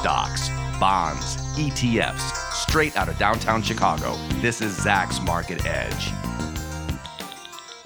stocks, bonds, ETFs, straight out of downtown Chicago. This is Zacks Market Edge.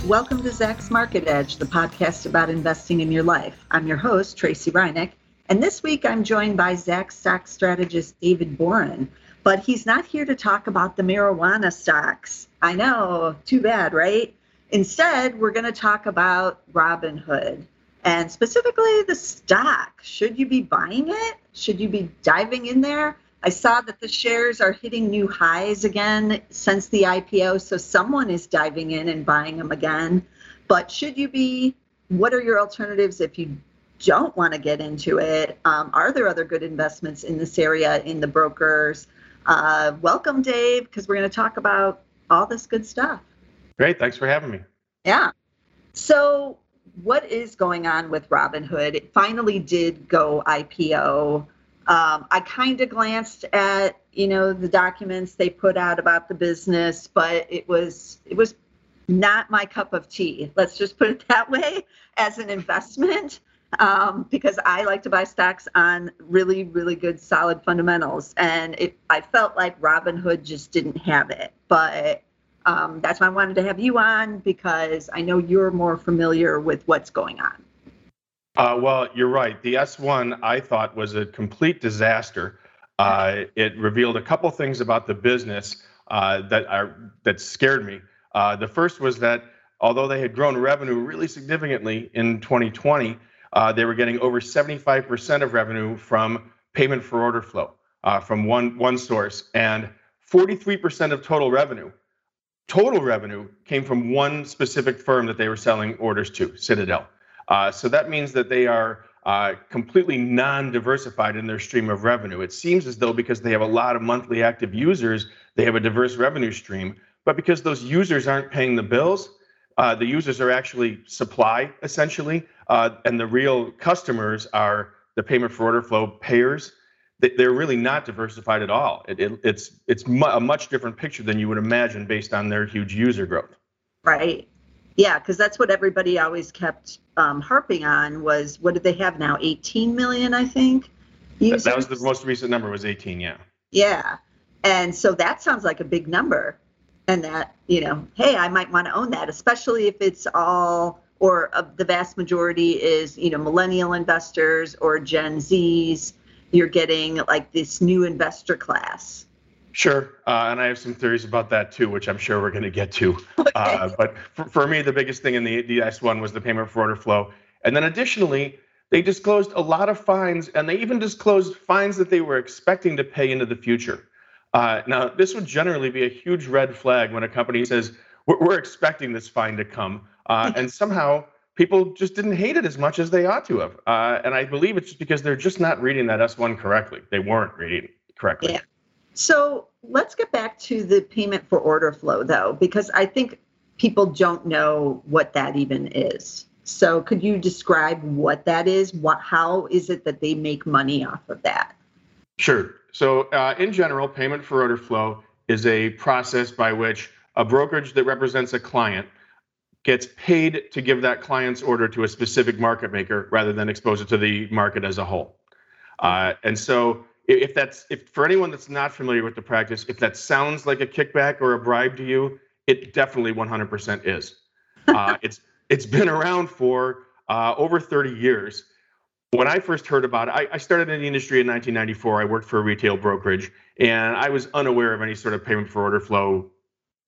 Welcome to Zacks Market Edge, the podcast about investing in your life. I'm your host, Tracey Ryniec, and this week I'm joined by Zacks stock strategist David Borun. But he's not here to talk about the marijuana stocks. I know, too bad, right? Instead, we're going to talk about Robinhood and specifically the stock. Should you be buying it? Should you be diving in there? I saw that the shares are hitting new highs again since the IPO, so someone is diving in and buying them again. But should you be? What are your alternatives if you don't want to get into it? Um, are there other good investments in this area in the brokers? Uh, welcome, Dave, because we're going to talk about all this good stuff. Great. Thanks for having me. Yeah. So, what is going on with Robinhood? It finally did go IPO. Um, I kind of glanced at you know the documents they put out about the business, but it was it was not my cup of tea. Let's just put it that way as an investment. Um, because I like to buy stocks on really, really good, solid fundamentals, and it, I felt like Robinhood just didn't have it. But um, that's why I wanted to have you on because I know you're more familiar with what's going on. Uh, well, you're right. The S1 I thought was a complete disaster. Uh, it revealed a couple things about the business uh, that are that scared me. Uh, the first was that although they had grown revenue really significantly in 2020, uh, they were getting over 75% of revenue from payment for order flow uh, from one one source, and 43% of total revenue total revenue came from one specific firm that they were selling orders to, Citadel. Uh, so that means that they are uh, completely non-diversified in their stream of revenue. It seems as though because they have a lot of monthly active users, they have a diverse revenue stream. But because those users aren't paying the bills, uh, the users are actually supply essentially, uh, and the real customers are the payment for order flow payers. They're really not diversified at all. It, it, it's it's mu- a much different picture than you would imagine based on their huge user growth. Right. Yeah, because that's what everybody always kept um, harping on was what did they have now? 18 million, I think. Users? That was the most recent number was 18. Yeah. Yeah, and so that sounds like a big number, and that you know, hey, I might want to own that, especially if it's all or uh, the vast majority is you know millennial investors or Gen Zs. You're getting like this new investor class Sure, uh, and I have some theories about that too, which I'm sure we're going to get to. Okay. Uh, but for, for, me, the biggest thing in the DS1 was the payment for order flow, and then additionally, they disclosed a lot of fines, and they even disclosed fines that they were expecting to pay into the future. Uh, now, this would generally be a huge red flag when a company says we're, we're expecting this fine to come, uh, and somehow people just didn't hate it as much as they ought to have. Uh, and I believe it's just because they're just not reading that S1 correctly. They weren't reading it correctly. Yeah. So let's get back to the payment for order flow, though, because I think people don't know what that even is. So could you describe what that is? What, how is it that they make money off of that? Sure. So uh, in general, payment for order flow is a process by which a brokerage that represents a client gets paid to give that client's order to a specific market maker rather than expose it to the market as a whole. Uh, and so if that's if for anyone that's not familiar with the practice, if that sounds like a kickback or a bribe to you, it definitely 100% is. Uh, it's it's been around for uh, over 30 years. When I first heard about it, I, I, started in the industry in 1994. I worked for a retail brokerage, and I was unaware of any sort of payment for order flow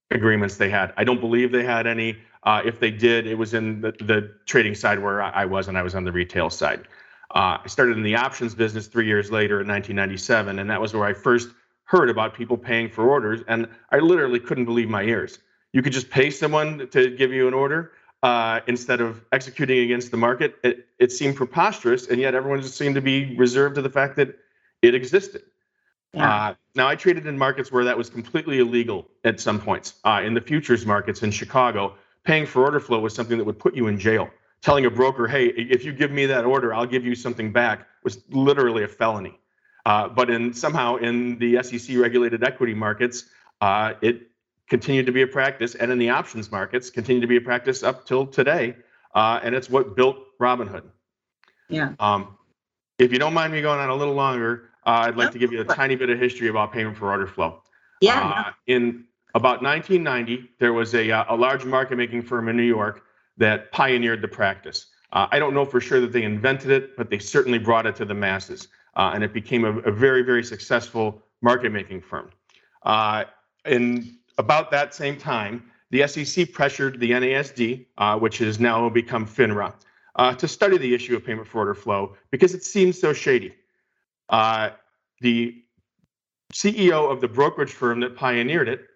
agreements they had. I don't believe they had any. Uh, if they did, it was in the, the trading side where I, was, and I was on the retail side. Uh, I started in the options business three years later in 1997, and that was where I first heard about people paying for orders. And I literally couldn't believe my ears. You could just pay someone to give you an order uh, instead of executing against the market. It, it seemed preposterous, and yet everyone just seemed to be reserved to the fact that it existed. Yeah. Uh, now, I traded in markets where that was completely illegal at some points. Uh, in the futures markets in Chicago, paying for order flow was something that would put you in jail telling a broker, hey, if you give me that order, I'll give you something back, was literally a felony. Uh, but in somehow in the SEC regulated equity markets, uh, it continued to be a practice, and in the options markets, continued to be a practice up till today. Uh, and it's what built Robinhood. Yeah. Um, if you don't mind me going on a little longer, uh, I'd like to give you a tiny bit of history about payment for order flow. Yeah. Uh, in about 1990, there was a, uh, a large market making firm in New York that pioneered the practice. Uh, I don't know for sure that they invented it, but they certainly brought it to the masses. Uh, and it became a, a, very, very successful market making firm. Uh, in about that same time, the SEC pressured the NASD, uh, which has now become FINRA, uh, to study the issue of payment for order flow because it seems so shady. The CEO of the brokerage firm that pioneered it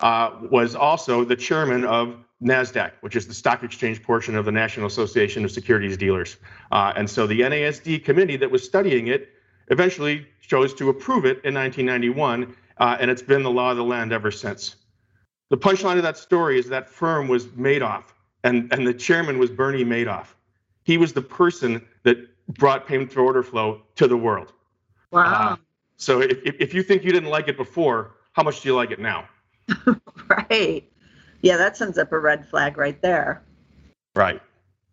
uh, was also the chairman of NASDAQ, which is the stock exchange portion of the National Association of Securities Dealers. Uh, and so the NASD committee that was studying it eventually chose to approve it in 1991, uh, and it's been the law of the land ever since. The punchline of that story is that firm was Madoff, and, and the chairman was Bernie Madoff. He was the person that brought payment for order flow to the world. Wow. Uh, so if, if you think you didn't like it before, how much do you like it now? right. Yeah, that sends up a red flag right there. Right.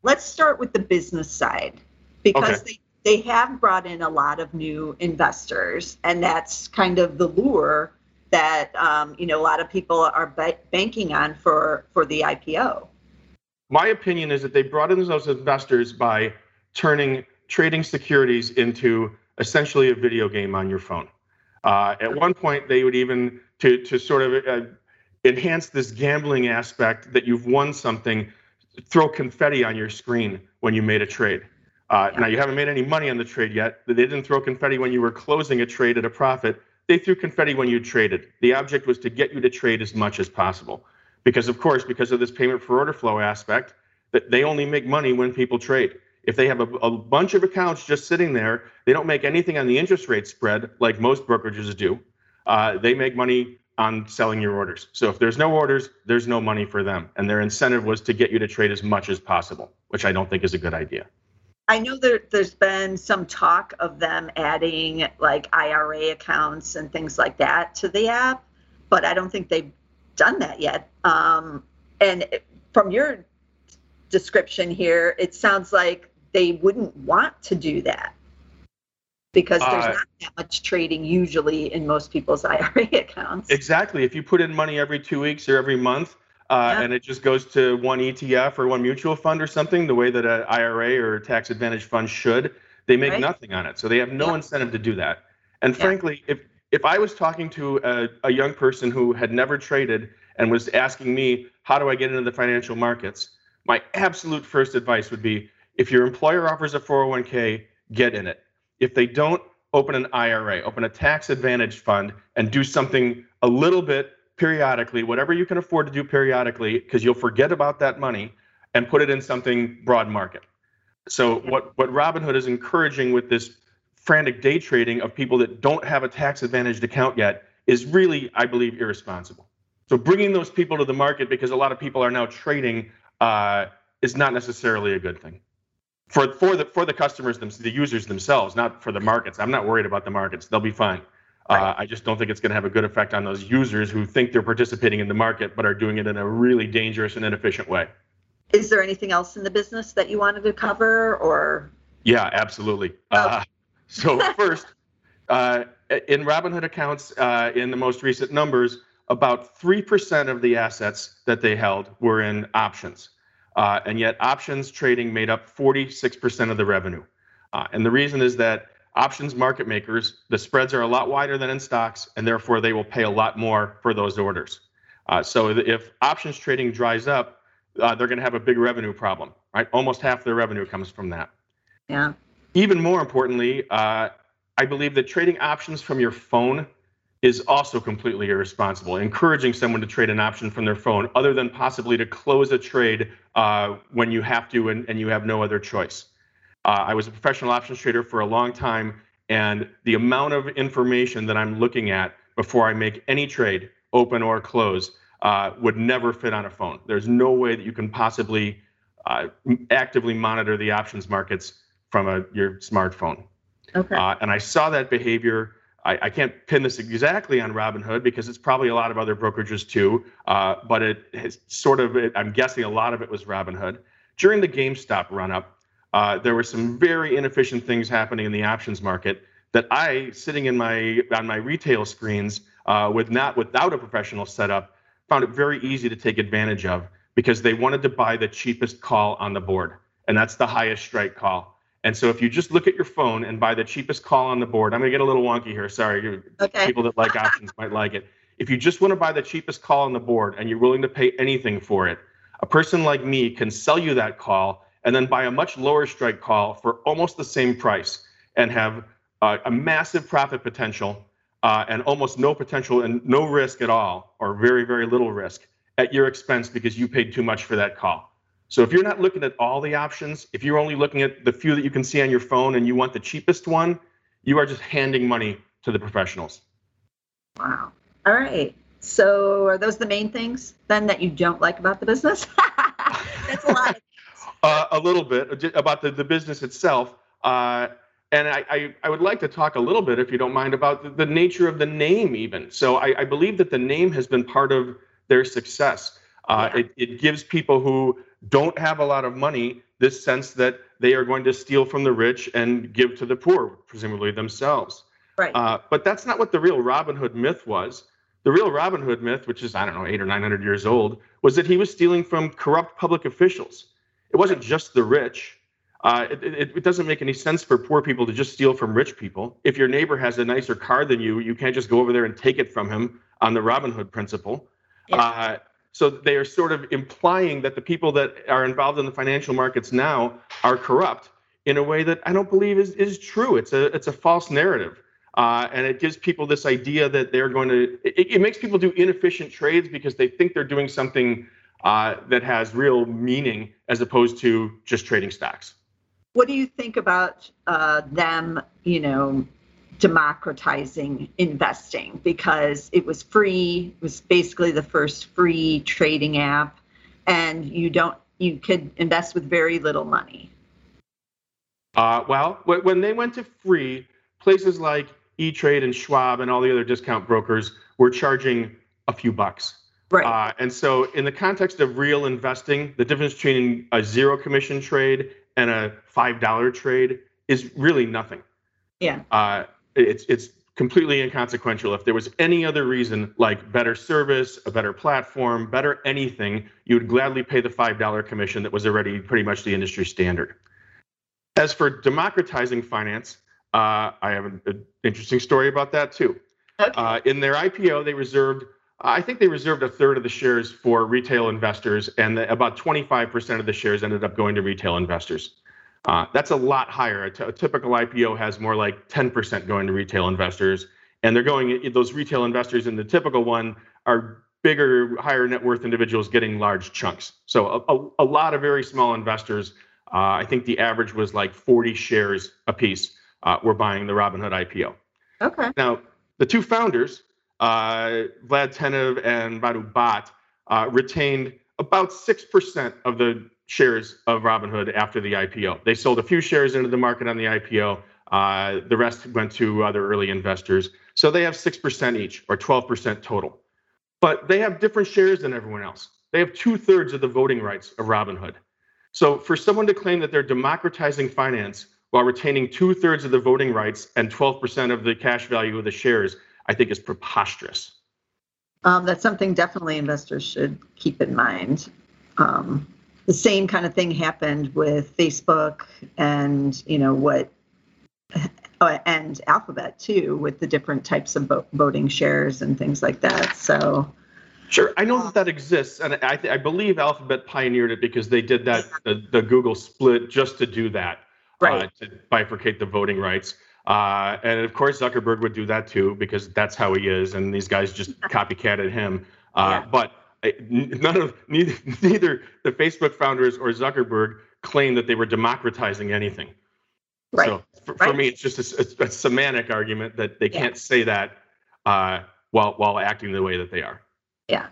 Let's start with the business side because okay. they, they have brought in a lot of new investors, and that's kind of the lure that um, you know a lot of people are ba- banking on for for the IPO. My opinion is that they brought in those investors by turning trading securities into essentially a video game on your phone. Uh, at one point, they would even to to sort of uh, enhance this gambling aspect that you've won something, throw confetti on your screen when you made a trade. Uh. Now you haven't made any money on the trade yet. They didn't throw confetti when you were closing a trade at a profit. They threw confetti when you traded. The object was to get you to trade as much as possible, because of course, because of this payment for order flow aspect, that they only make money when people trade. If they have a, a bunch of accounts just sitting there, they don't make anything on the interest rate spread like most brokerages do. Uh, they make money on selling your orders. So if there's no orders, there's no money for them. And their incentive was to get you to trade as much as possible, which I don't think is a good idea. I know that there's been some talk of them adding like IRA accounts and things like that to the app, but I don't think they've done that yet. Um, and from your description here, it sounds like they wouldn't want to do that because there's uh, not that much trading usually in most people's IRA accounts. Exactly. If you put in money every two weeks or every month, uh, yeah. and it just goes to one ETF or one mutual fund or something, the way that an IRA or tax advantage fund should, they make right. nothing on it. So they have no yeah. incentive to do that. And yeah. frankly, if if I was talking to a, a young person who had never traded and was asking me, how do I get into the financial markets? My absolute first advice would be if your employer offers a 401k, get in it if they don't open an IRA, open a tax advantage fund, and do something a little bit periodically, whatever you can afford to do periodically, because you'll forget about that money and put it in something broad market. So what what Robinhood is encouraging with this frantic day trading of people that don't have a tax advantaged account yet is really, I believe, irresponsible. So bringing those people to the market because a lot of people are now trading uh, is not necessarily a good thing for for the for the customers them, the users themselves, not for the markets. I'm not worried about the markets; they'll be fine. Uh, right. Uh, I just don't think it's going to have a good effect on those users who think they're participating in the market but are doing it in a really dangerous and inefficient way. Is there anything else in the business that you wanted to cover, or? Yeah, absolutely. Oh. Uh, so first, uh, in Robinhood accounts, uh, in the most recent numbers, about three percent of the assets that they held were in options. Uh, and yet options trading made up 46% of the revenue. Uh, and the reason is that options market makers, the spreads are a lot wider than in stocks, and therefore they will pay a lot more for those orders. Uh, so if options trading dries up, uh, they're going to have a big revenue problem, right? Almost half their revenue comes from that. Yeah. Even more importantly, uh, I believe that trading options from your phone is also completely irresponsible. Encouraging someone to trade an option from their phone, other than possibly to close a trade uh, when you have to and, and you have no other choice. Uh, I was a professional options trader for a long time, and the amount of information that I'm looking at before I make any trade, open or close, uh, would never fit on a phone. There's no way that you can possibly uh, actively monitor the options markets from a, your smartphone. Okay. Uh, and I saw that behavior I, I, can't pin this exactly on Robinhood because it's probably a lot of other brokerages too, uh, but it has sort of, it, I'm guessing a lot of it was Robinhood. During the GameStop run up, uh, there were some very inefficient things happening in the options market that I, sitting in my on my retail screens uh, with not without a professional setup, found it very easy to take advantage of because they wanted to buy the cheapest call on the board, and that's the highest strike call. And so if you just look at your phone and buy the cheapest call on the board, I'm going to get a little wonky here. Sorry, okay. people that like options might like it. If you just want to buy the cheapest call on the board and you're willing to pay anything for it, a person like me can sell you that call and then buy a much lower strike call for almost the same price and have uh, a massive profit potential uh, and almost no potential and no risk at all, or very, very little risk at your expense because you paid too much for that call. So if you're not looking at all the options, if you're only looking at the few that you can see on your phone and you want the cheapest one, you are just handing money to the professionals. Wow. All right. So are those the main things then that you don't like about the business? That's a lot. uh, a little bit about the, the business itself. Uh, and I, I, I, would like to talk a little bit, if you don't mind, about the, the nature of the name, even. So I, I, believe that the name has been part of their success. Uh, it, it gives people who don't have a lot of money this sense that they are going to steal from the rich and give to the poor, presumably themselves. Right. Uh, but that's not what the real Robin Hood myth was. The real Robin Hood myth, which is, I don't know, eight or 900 years old, was that he was stealing from corrupt public officials. It wasn't just the rich. Uh, it, it, it, doesn't make any sense for poor people to just steal from rich people. If your neighbor has a nicer car than you, you can't just go over there and take it from him on the Robin Hood principle. Yeah. Uh, so they are sort of implying that the people that are involved in the financial markets now are corrupt in a way that I don't believe is, is true. It's a it's a false narrative. Uh, and it gives people this idea that they're going to it, it, makes people do inefficient trades because they think they're doing something uh, that has real meaning as opposed to just trading stocks what do you think about uh, them you know democratizing investing because it was free it was basically the first free trading app and you don't you could invest with very little money. Uh, well when they went to free places like e-trade and schwab and all the other discount brokers were charging a few bucks. Right. Uh, and so in the context of real investing the difference between a zero commission trade and a five dollar trade is really nothing. Yeah. Uh, it's it's completely inconsequential. If there was any other reason, like better service, a better platform, better anything, you would gladly pay the $5 commission that was already pretty much the industry standard. As for democratizing finance, uh, I have an, an, interesting story about that too. Okay. Uh, in their IPO, they reserved, I think they reserved a third of the shares for retail investors, and the, about 25% of the shares ended up going to retail investors. Uh, that's a lot higher. A, t- a typical IPO has more like 10% going to retail investors, and they're going. Those retail investors in the typical one are bigger, higher net worth individuals getting large chunks. So a, a, a lot of very small investors. Uh, I think the average was like 40 shares a piece. Uh, were buying the Robinhood IPO. Okay. Now the two founders, uh, Vlad Tenev and Baiju Bhatt, uh, retained about six percent of the shares of Robinhood after the IPO. They sold a few shares into the market on the IPO. Uh, the rest went to other early investors. So they have 6% each, or 12% total. But they have different shares than everyone else. They have two thirds of the voting rights of Robinhood. So for someone to claim that they're democratizing finance while retaining two thirds of the voting rights and 12% of the cash value of the shares, I think is preposterous. Um, that's something definitely investors should keep in mind. Um, the same kind of thing happened with Facebook and you know what uh, and Alphabet too with the different types of voting shares and things like that. So Sure, I know that that exists, and I, I believe Alphabet pioneered it because they did that the, the Google split just to do that, uh, right? Uh, to bifurcate the voting rights, uh, and of course Zuckerberg would do that too because that's how he is, and these guys just copycatted him. Uh, yeah. But none of neither, neither the Facebook founders or Zuckerberg claim that they were democratizing anything. Right. So for, right. for me, it's just a, a, semantic argument that they can't yeah. say that uh, while while acting the way that they are. Yeah.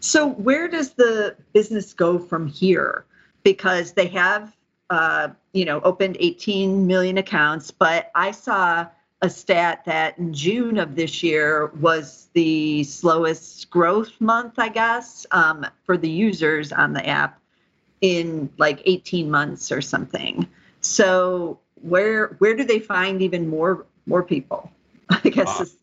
So where does the business go from here? Because they have, uh, you know, opened 18 million accounts, but I saw a stat that in June of this year was the slowest growth month, I guess, um, for the users on the app in like 18 months or something. So where where do they find even more more people, I guess,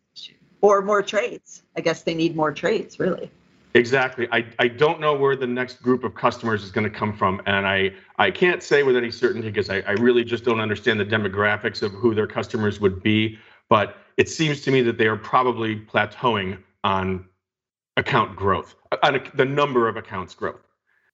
or more trades. I guess they need more trades, really. Exactly. I, I don't know where the next group of customers is going to come from. And I, I can't say with any certainty because I, I really just don't understand the demographics of who their customers would be. But it seems to me that they are probably plateauing on account growth, on a, the number of accounts growth.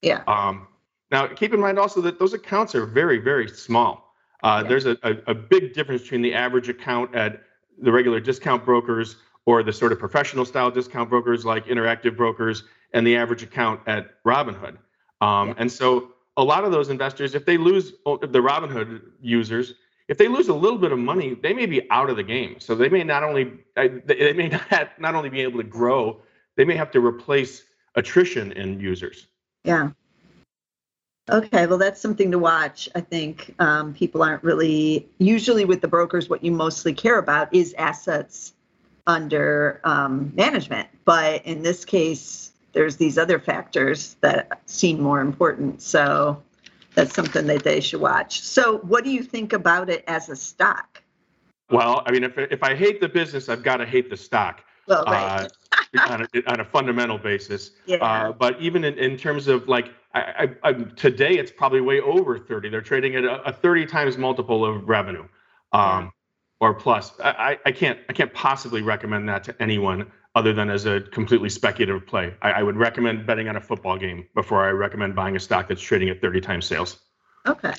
Yeah. Um, now, keep in mind also that those accounts are very, very small. Uh, yeah. There's a, a, a big difference between the average account at the regular discount brokers or the sort of professional style discount brokers like Interactive Brokers and the average account at Robinhood. Um, yeah. And so a lot of those investors, if they lose the Robinhood users, if they lose a little bit of money, they may be out of the game. So they may not only they may not not only be able to grow, they may have to replace attrition in users. Yeah. Okay, well, that's something to watch. I think um, people aren't really usually with the brokers. What you mostly care about is assets under um, management. But in this case, there's these other factors that seem more important. So that's something that they should watch. So, what do you think about it as a stock? Well, I mean, if, if I hate the business, I've got to hate the stock. Well, right. uh, on, a, on, a, fundamental basis. Yeah. Uh, but even in, in terms of like, I, I, I, today it's probably way over 30. They're trading at a, a 30 times multiple of revenue. Um, or plus. I, I can't I can't possibly recommend that to anyone other than as a completely speculative play. I, I would recommend betting on a football game before I recommend buying a stock that's trading at 30 times sales. Okay.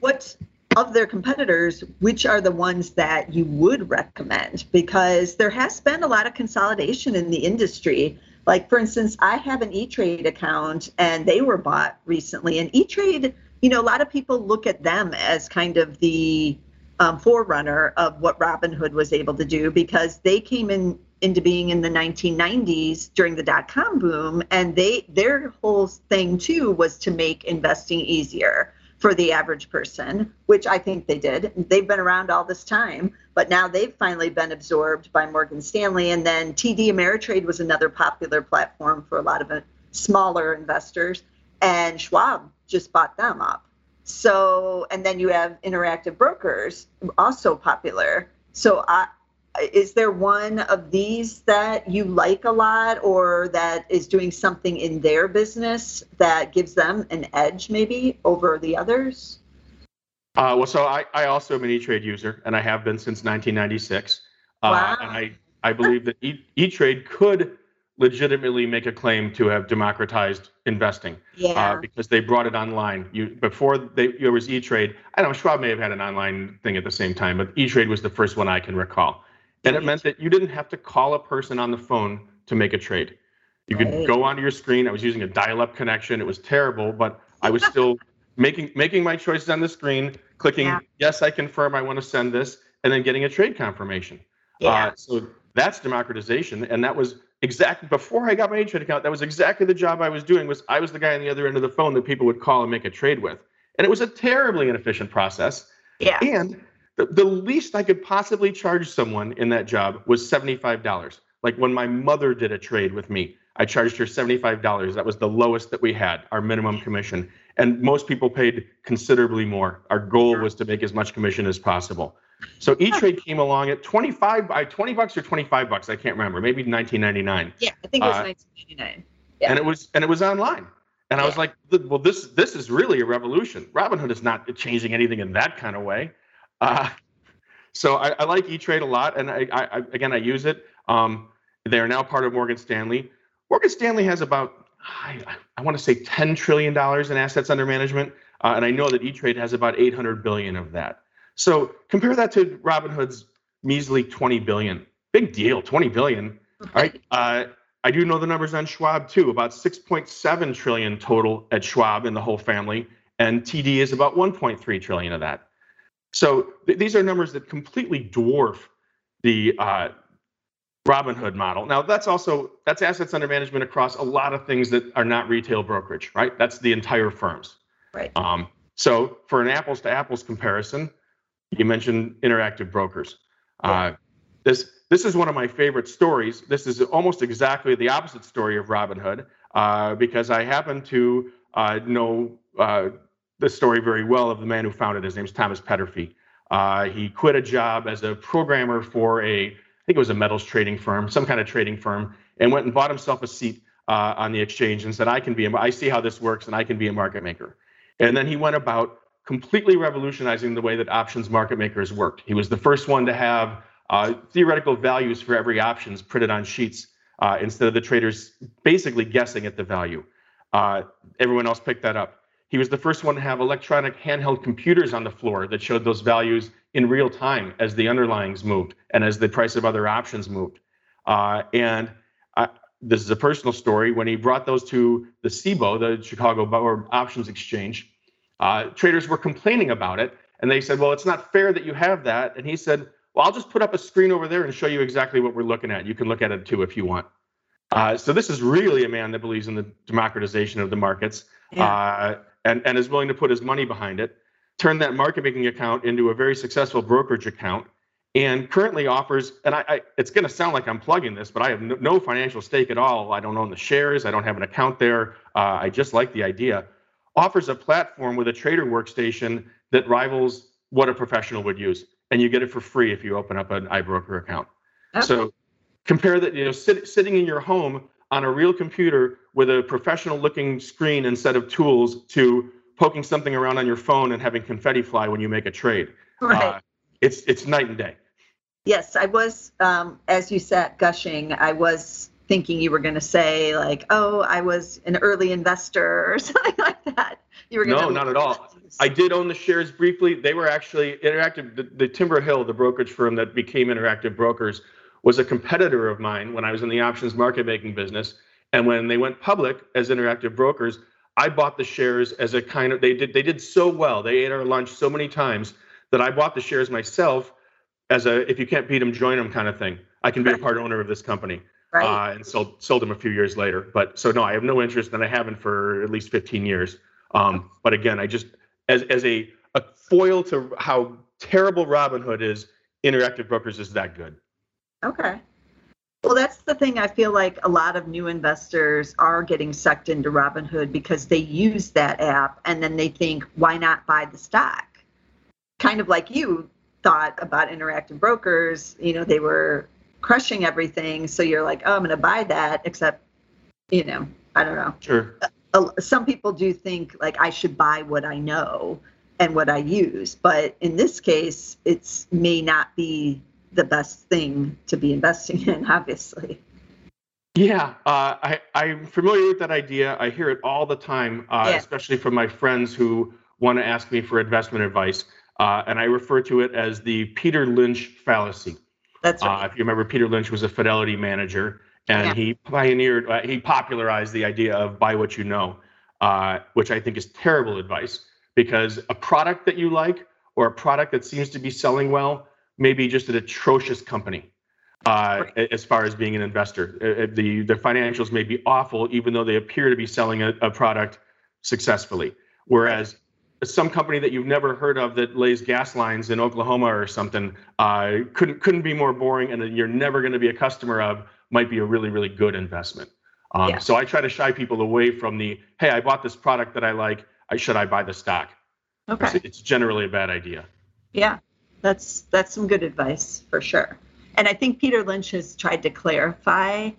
What of their competitors, which are the ones that you would recommend? Because there has been a lot of consolidation in the industry. Like, for instance, I have an E Trade account and they were bought recently. And E Trade, you know, a lot of people look at them as kind of the um, forerunner of what Robinhood was able to do because they came in into being in the 1990s during the dot com boom and they their whole thing too was to make investing easier for the average person which i think they did. They've been around all this time but now they've finally been absorbed by morgan stanley and then td ameritrade was another popular platform for a lot of smaller investors and schwab just bought them up so, and then you have interactive brokers, also popular. So, I, is there one of these that you like a lot or that is doing something in their business that gives them an edge maybe over the others? Uh, well, so I, I also am an E-Trade user and I have been since 1996. Uh, wow. Uh, and I, I believe that e- E-Trade could legitimately make a claim to have democratized investing uh, yeah. uh, because they brought it online. You before they there was E-Trade. I don't know Schwab may have had an online thing at the same time, but E-Trade was the first one I can recall. And it meant that you didn't have to call a person on the phone to make a trade. You could right. go onto your screen. I was using a dial-up connection. It was terrible, but I was still making making my choices on the screen, clicking yeah. yes, I confirm I want to send this, and then getting a trade confirmation. Yeah. Uh, so that's democratization, and that was exactly before I got my E-Trade account, that was exactly the job I was doing. Was I was the guy on the other end of the phone that people would call and make a trade with, and it was a terribly inefficient process. Yeah. And the, the least I could possibly charge someone in that job was seventy-five dollars. Like when my mother did a trade with me, I charged her seventy-five dollars. That was the lowest that we had, our minimum commission. And most people paid considerably more. Our goal was to make as much commission as possible. So E-Trade came along at 25 by 20 bucks or 25 bucks, I can't remember, maybe 1999. Yeah, I think it was uh, 1999. Yeah. And it was and it was online. And yeah. I was like, well, this this is really a revolution. Robinhood is not changing anything in that kind of way. Uh, so I, I, like E-Trade a lot, and I, I, again I use it. Um, they are now part of Morgan Stanley. Morgan Stanley has about I, I want to say 10 trillion dollars in assets under management, uh, and I know that E-Trade has about 800 billion of that. So compare that to Robinhood's measly 20 billion. Big deal, 20 billion. Right. Uh, I do know the numbers on Schwab too, about 6.7 trillion total at Schwab in the whole family, and TD is about 1.3 trillion of that. So th- these are numbers that completely dwarf the uh, Robinhood model. Now that's also that's assets under management across a lot of things that are not retail brokerage, right? That's the entire firms. Right. Um, so for an apples to apples comparison, you mentioned interactive brokers. Uh, this this is one of my favorite stories. This is almost exactly the opposite story of Robinhood uh, because I happen to uh, know uh, the story very well of the man who founded it. His name is Thomas Peterffy. Uh, he quit a job as a programmer for a, I think it was a metals trading firm, some kind of trading firm, and went and bought himself a seat uh, on the exchange and said, "I can be, a, I see how this works, and I can be a market maker." And then he went about completely revolutionizing the way that options market makers worked. He was the first one to have uh, theoretical values for every options printed on sheets uh, instead of the traders basically guessing at the value. Uh, everyone else picked that up. He was the first one to have electronic handheld computers on the floor that showed those values in real time as the underlyings moved and as the price of other options moved. Uh, and I, this is a personal story. When he brought those to the CBOE, the Chicago Board Options Exchange, uh, traders were complaining about it, and they said, "Well, it's not fair that you have that." And he said, "Well, I'll just put up a screen over there and show you exactly what we're looking at. You can look at it too if you want." Uh, so this is really a man that believes in the democratization of the markets yeah. uh, and, and is willing to put his money behind it, turn that market making account into a very successful brokerage account, and currently offers, and I, I it's going to sound like I'm plugging this, but I have no, no, financial stake at all. I don't own the shares. I don't have an account there. Uh, I just like the idea offers a platform with a trader workstation that rivals what a professional would use. And you get it for free if you open up an iBroker account. Okay. So compare that, you know, sit, sitting in your home on a real computer with a professional looking screen and set of tools to poking something around on your phone and having confetti fly when you make a trade. Right. Uh, it's it's night and day. Yes, I was, um, as you said, gushing. I was thinking you were going to say like, "Oh, I was an early investor" or something like that. You were going no, not at all. I did own the shares briefly. They were actually interactive. The, the Timber Hill, the brokerage firm that became Interactive Brokers, was a competitor of mine when I was in the options market making business. And when they went public as Interactive Brokers, I bought the shares as a kind of they did they did so well. They ate our lunch so many times that I bought the shares myself as a if you can't beat them, join them kind of thing. I can be a part owner of this company right. uh, and sold sold them a few years later. But so no, I have no interest, and I haven't for at least 15 years. Um, but again, I just as as a a foil to how terrible Robinhood is, Interactive Brokers is that good. Okay. Well, that's the thing. I feel like a lot of new investors are getting sucked into Robinhood because they use that app and then they think, why not buy the stock? Kind of like you thought about interactive brokers. You know, they were crushing everything. So you're like, oh, I'm going to buy that, except, you know, I don't know. Sure. Uh, some people do think like I should buy what I know and what I use, but in this case, it's may not be the best thing to be investing in, obviously. Yeah, uh, I, I'm familiar with that idea. I hear it all the time, uh, yeah. especially from my friends who want to ask me for investment advice. Uh, and I refer to it as the Peter Lynch fallacy. That's right. Uh, if you remember, Peter Lynch was a Fidelity manager, and yeah. he pioneered, uh, he popularized the idea of buy what you know, uh, which I think is terrible advice because a product that you like or a product that seems to be selling well may be just an atrocious company. Uh, right. As far as being an investor, uh, uh, the the financials may be awful, even though they appear to be selling a, a product successfully. Whereas some company that you've never heard of that lays gas lines in Oklahoma or something uh, couldn't couldn't be more boring, and that you're never going to be a customer of might be a really really good investment. Um, yeah. So I try to shy people away from the hey, I bought this product that I like. I should I buy the stock? Okay, it's, it's generally a bad idea. Yeah, that's that's some good advice for sure. And I think Peter Lynch has tried to clarify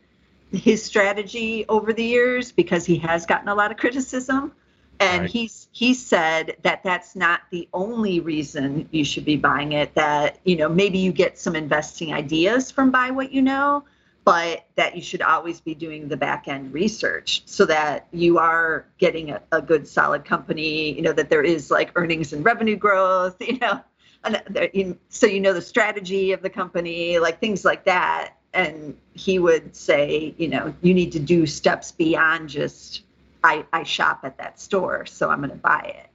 his strategy over the years because he has gotten a lot of criticism and right. he's he said that that's not the only reason you should be buying it that you know maybe you get some investing ideas from buy what you know but that you should always be doing the back end research so that you are getting a, a good solid company you know that there is like earnings and revenue growth you know and so you know the strategy of the company like things like that and he would say you know you need to do steps beyond just I, I shop at that store, so I'm going to buy it.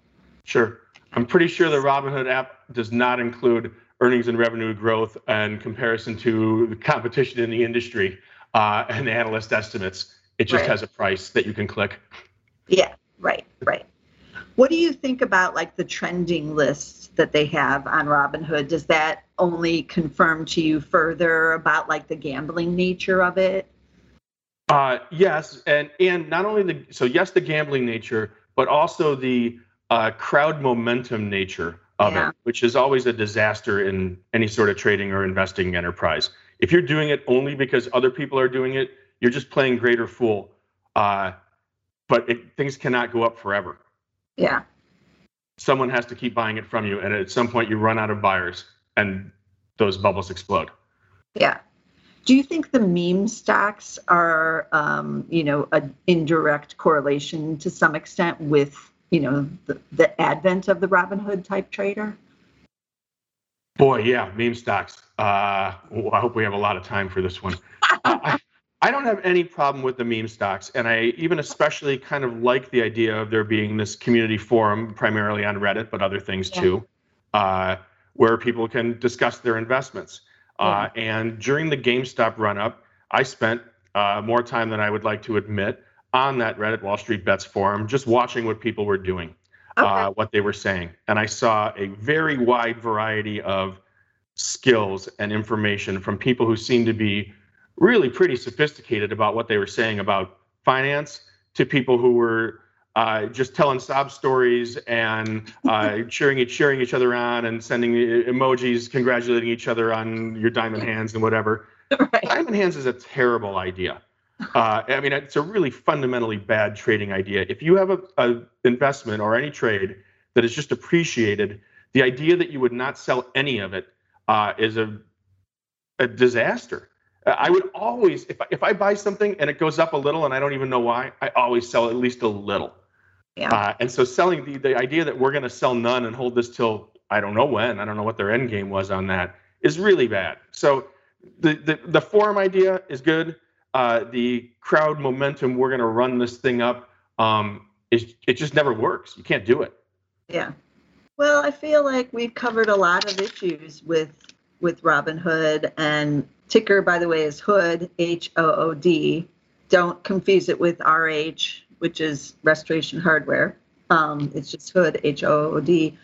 Sure. I'm pretty sure the Robinhood app does not include earnings and revenue growth in comparison to the competition in the industry uh, and the analyst estimates. It just right. has a price that you can click. Yeah, right, right. What do you think about like the trending lists that they have on Robinhood? Does that only confirm to you further about like the gambling nature of it? Uh, yes, and and not only the so yes the gambling nature, but also the uh, crowd momentum nature of Yeah. it, which is always a disaster in any sort of trading or investing enterprise. If you're doing it only because other people are doing it, you're just playing greater fool. Uh, but it, things cannot go up forever. Yeah. Someone has to keep buying it from you, and at some point you run out of buyers, and those bubbles explode. Yeah. Do you think the meme stocks are, um, you know, an indirect correlation to some extent with, you know, the, the advent of the Robinhood type trader? Boy, yeah, meme stocks. Uh, I hope we have a lot of time for this one. I, I don't have any problem with the meme stocks, and I even especially kind of like the idea of there being this community forum, primarily on Reddit, but other things Yeah. too, uh, where people can discuss their investments. Uh, and during the GameStop run up, I spent uh, more time than I would like to admit on that Reddit Wall Street Bets forum, just watching what people were doing Okay. uh, what they were saying. And I saw a very wide variety of skills and information from people who seemed to be really pretty sophisticated about what they were saying about finance to people who were uh, just telling sob stories and uh, cheering, each, cheering each other on and sending emojis, congratulating each other on your diamond hands and whatever. right. Diamond hands is a terrible idea. Uh, I mean, it's a really fundamentally bad trading idea. If you have a, a investment or any trade that is just appreciated, the idea that you would not sell any of it uh, is a a disaster. Uh, I would always, if I, if I buy something and it goes up a little and I don't even know why, I always sell at least a little. Yeah. Uh, and so selling the the idea that we're going to sell none and hold this till I don't know when, I don't know what their end game was on that, is really bad. So the the, the forum idea is good. Uh, the crowd momentum, we're going to run this thing up. Um, is it just never works. You can't do it. Yeah. Well, I feel like we've covered a lot of issues with with Robinhood and ticker, by the way, is Hood, H O O D. Don't confuse it with RH, which is Restoration Hardware. Um, it's just Hood, H O O D.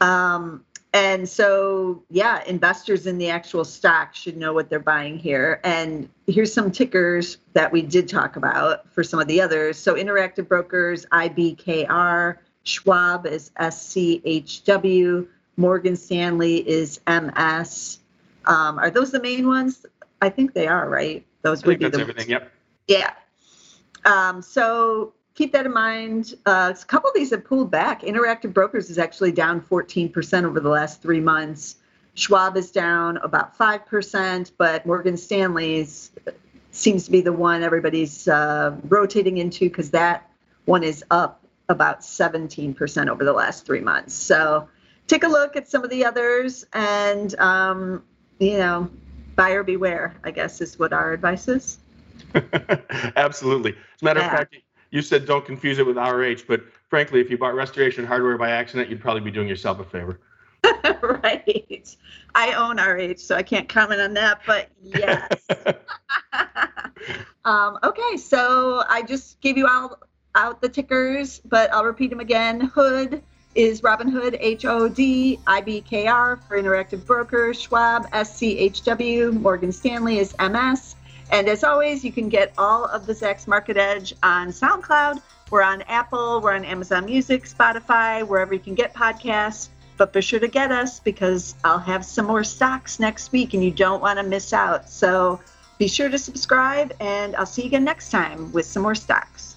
Um, and so, yeah, investors in the actual stock should know what they're buying here. And here's some tickers that we did talk about for some of the others. So, Interactive Brokers, IBKR, Schwab is SCHW, Morgan Stanley is MS. Um, are those the main ones? I think they are, right? Those I would think be that's the everything. Yep. yeah. Um, so keep that in mind. Uh, a couple of these have pulled back. Interactive Brokers is actually down 14% over the last three months. Schwab is down about 5%, but Morgan Stanley's seems to be the one everybody's uh, rotating into because that one is up about 17% over the last three months. So take a look at some of the others and, um, you know, buyer beware, I guess is what our advice is. Absolutely. As a matter Yeah. of fact, you said don't confuse it with RH, but frankly, if you bought Restoration Hardware by accident, you'd probably be doing yourself a favor. right. I own RH, so I can't comment on that, but yes. um, okay, so I just gave you all out the tickers, but I'll repeat them again. Hood is Robin Hood, H O D, I B K R for Interactive Broker, Schwab, SCHW, Morgan Stanley is MS. And as always, you can get all of the Zacks Market Edge on SoundCloud. We're on Apple, we're on Amazon Music, Spotify, wherever you can get podcasts. But be sure to get us because I'll have some more stocks next week and you don't want to miss out. So be sure to subscribe and I'll see you again next time with some more stocks.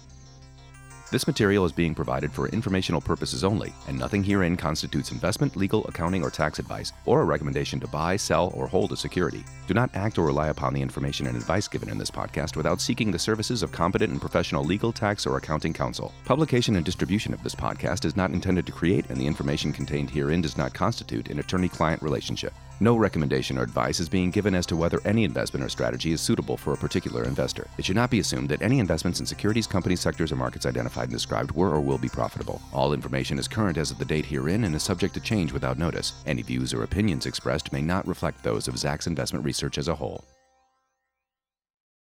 This material is being provided for informational purposes only, and nothing herein constitutes investment, legal, accounting, or tax advice, or a recommendation to buy, sell, or hold a security. Do not act or rely upon the information and advice given in this podcast without seeking the services of competent and professional legal, tax, or accounting counsel. Publication and distribution of this podcast is not intended to create, and the information contained herein does not constitute an attorney client relationship. No recommendation or advice is being given as to whether any investment or strategy is suitable for a particular investor. It should not be assumed that any investments in securities, companies, sectors, or markets identified and described were or will be profitable. All information is current as of the date herein and is subject to change without notice. Any views or opinions expressed may not reflect those of Zacks Investment Research as a whole.